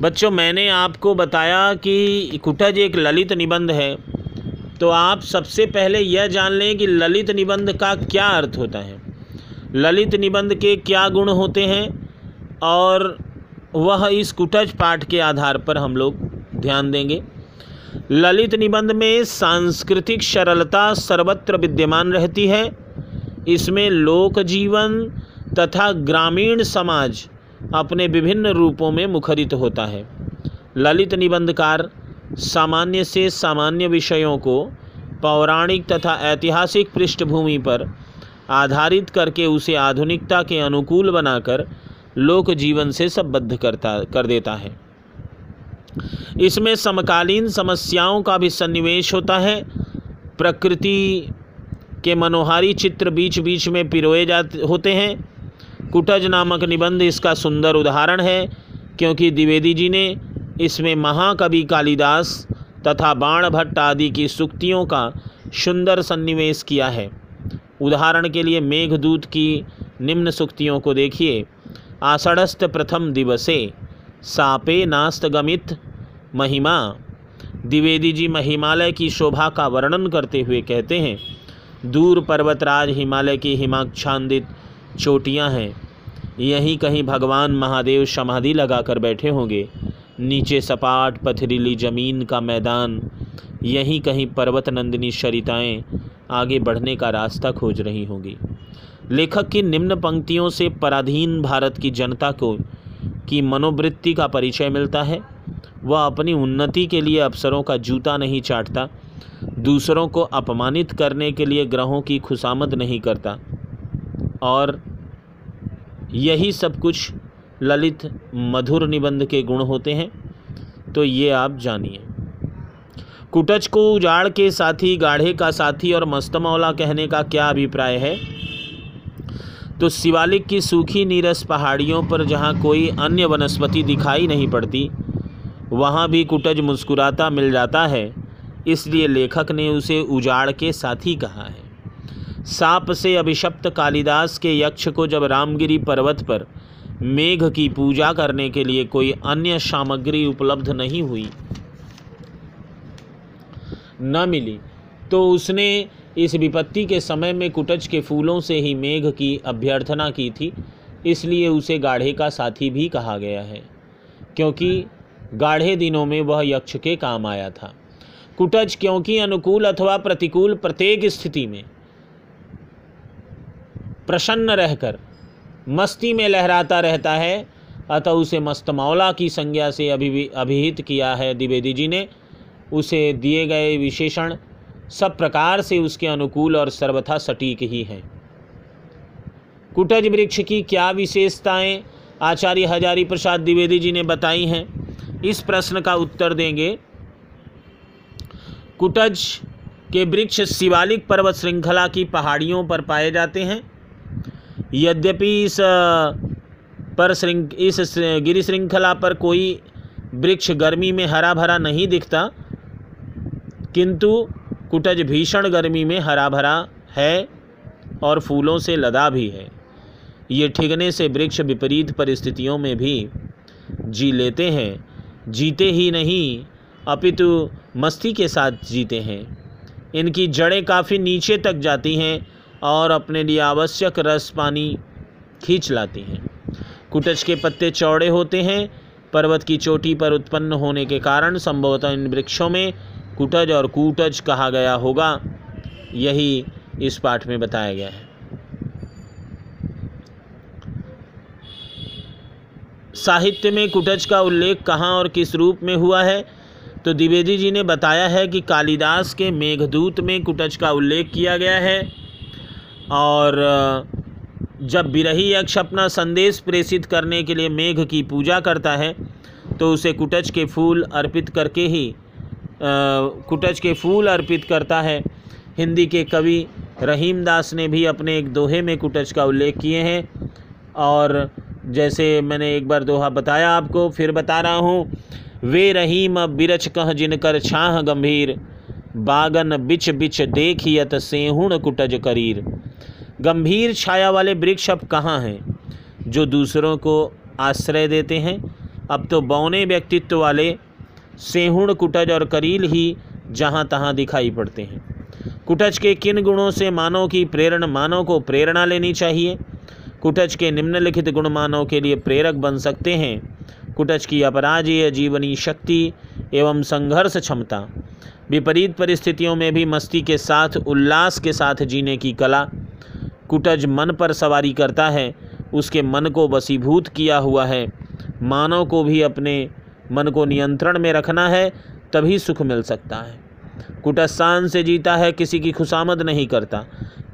बच्चों, मैंने आपको बताया कि कुटज एक ललित निबंध है। तो आप सबसे पहले यह जान लें कि ललित निबंध का क्या अर्थ होता है। ललित निबंध के क्या गुण होते हैं और वह इस कुटज पाठ के आधार पर हम लोग ध्यान देंगे। ललित निबंध में सांस्कृतिक सरलता सर्वत्र विद्यमान रहती है। इसमें लोक जीवन तथा ग्रामीण समाज अपने विभिन्न रूपों में मुखरित होता है। ललित निबंधकार सामान्य से सामान्य विषयों को पौराणिक तथा ऐतिहासिक पृष्ठभूमि पर आधारित करके उसे आधुनिकता के अनुकूल बनाकर लोक जीवन से संबद्ध करता, कर देता है। इसमें समकालीन समस्याओं का भी सन्निवेश होता है। प्रकृति के मनोहारी चित्र बीच बीच में पिरोए जाते होते हैं। कुटज नामक निबंध इसका सुंदर उदाहरण है, क्योंकि द्विवेदी जी ने इसमें महाकवि कालिदास तथा बाण भट्ट आदि की सुक्तियों का सुंदर सन्निवेश किया है। उदाहरण के लिए मेघदूत की निम्न सुक्तियों को देखिए। आषाढ़स्थ प्रथम दिवसे, सापे नास्त गमित, महिमा। द्विवेदी जी महिमालय की शोभा का वर्णन करते हुए कहते हैं, दूर पर्वतराज हिमालय की हिमाच्छादित चोटियाँ हैं। यहीं कहीं भगवान महादेव समाधि लगाकर बैठे होंगे। नीचे सपाट पथरीली ज़मीन का मैदान, यहीं कहीं पर्वत नंदिनी शरिताएँ आगे बढ़ने का रास्ता खोज रही होंगी। लेखक की निम्न पंक्तियों से पराधीन भारत की जनता को की मनोवृत्ति का परिचय मिलता है। वह अपनी उन्नति के लिए अवसरों का जूता नहीं चाटता, दूसरों को अपमानित करने के लिए ग्रहों की खुशामद नहीं करता। और यही सब कुछ ललित मधुर निबंध के गुण होते हैं तो ये आप जानिए। कुटच को उजाड़ के साथी, गाढ़े का साथी और मस्तमौला कहने का क्या अभिप्राय है? तो शिवालिक की सूखी नीरस पहाड़ियों पर जहाँ कोई अन्य वनस्पति दिखाई नहीं पड़ती, वहाँ भी कुटज मुस्कुराता मिल जाता है, इसलिए लेखक ने उसे उजाड़ के साथी कहा है। साप से अभिशप्त कालिदास के यक्ष को जब रामगिरी पर्वत पर मेघ की पूजा करने के लिए कोई अन्य सामग्री उपलब्ध नहीं हुई, न मिली तो उसने इस विपत्ति के समय में कुटच के फूलों से ही मेघ की अभ्यर्थना की थी, इसलिए उसे गाढ़े का साथी भी कहा गया है, क्योंकि गाढ़े दिनों में वह यक्ष के काम आया था। कुटज क्योंकि अनुकूल अथवा प्रतिकूल प्रत्येक स्थिति में प्रसन्न रहकर मस्ती में लहराता रहता है, अतः उसे मस्तमौला की संज्ञा से अभि अभिहित किया है द्विवेदी जी ने। उसे दिए गए विशेषण सब प्रकार से उसके अनुकूल और सर्वथा सटीक ही हैं। कुटज वृक्ष की क्या विशेषताएँ आचार्य हजारी प्रसाद द्विवेदी जी ने बताई हैं? इस प्रश्न का उत्तर देंगे। कुटज के वृक्ष शिवालिक पर्वत श्रृंखला की पहाड़ियों पर पाए जाते हैं। यद्यपि इस पर श्रृंख इस गिरी श्रृंखला पर कोई वृक्ष गर्मी में हरा भरा नहीं दिखता, किंतु कुटज भीषण गर्मी में हरा भरा है और फूलों से लदा भी है। ये ठिगने से वृक्ष विपरीत परिस्थितियों में भी जी लेते हैं, जीते ही नहीं, अपितु मस्ती के साथ जीते हैं। इनकी जड़ें काफ़ी नीचे तक जाती हैं और अपने लिए आवश्यक रस पानी खींच लाती हैं। कुटज के पत्ते चौड़े होते हैं। पर्वत की चोटी पर उत्पन्न होने के कारण संभवतः इन वृक्षों में कुटज और कूटज कहा गया होगा। यही इस पाठ में बताया गया है। साहित्य में कुटज का उल्लेख कहाँ और किस रूप में हुआ है? तो द्विवेदी जी ने बताया है कि कालिदास के मेघदूत में कुटज का उल्लेख किया गया है। और जब बिरही यक्ष अपना संदेश प्रेषित करने के लिए मेघ की पूजा करता है तो उसे कुटज के फूल अर्पित करके ही कुटच के फूल अर्पित करता है। हिंदी के कवि रहीम दास ने भी अपने एक दोहे में कुटच का उल्लेख किए हैं। और, जैसे मैंने एक बार दोहा बताया आपको, फिर बता रहा हूँ, वे रहीम बिरच कह जिनकर छाह गंभीर बागन बिच बिच देखियत सेहुण कुटज करीर। गंभीर छाया वाले वृक्ष अब कहाँ हैं? जो दूसरों को आश्रय देते हैं, अब तो बौने व्यक्तित्व वाले सेहुण कुटज और करील ही जहाँ तहाँ दिखाई पड़ते हैं। कुटज के किन गुणों से मानव की प्रेरणा मानव को प्रेरणा लेनी चाहिए? कुटज के निम्नलिखित गुण मानव के लिए प्रेरक बन सकते हैं। कुटज की अपराजीय जीवनी शक्ति एवं संघर्ष क्षमता, विपरीत परिस्थितियों में भी मस्ती के साथ, उल्लास के साथ जीने की कला, कुटज मन पर सवारी करता है, उसके मन को वसीभूत किया हुआ है। मानव को भी अपने मन को नियंत्रण में रखना है, तभी सुख मिल सकता है। कुटज शान से जीता है किसी की खुशामद नहीं करता,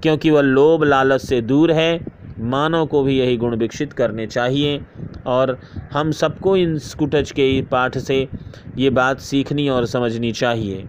क्योंकि वह लोभ लालच से दूर है। मानव को भी यही गुण विकसित करने चाहिए। और हम सबको इन कुटज के पाठ से ये बात सीखनी और समझनी चाहिए।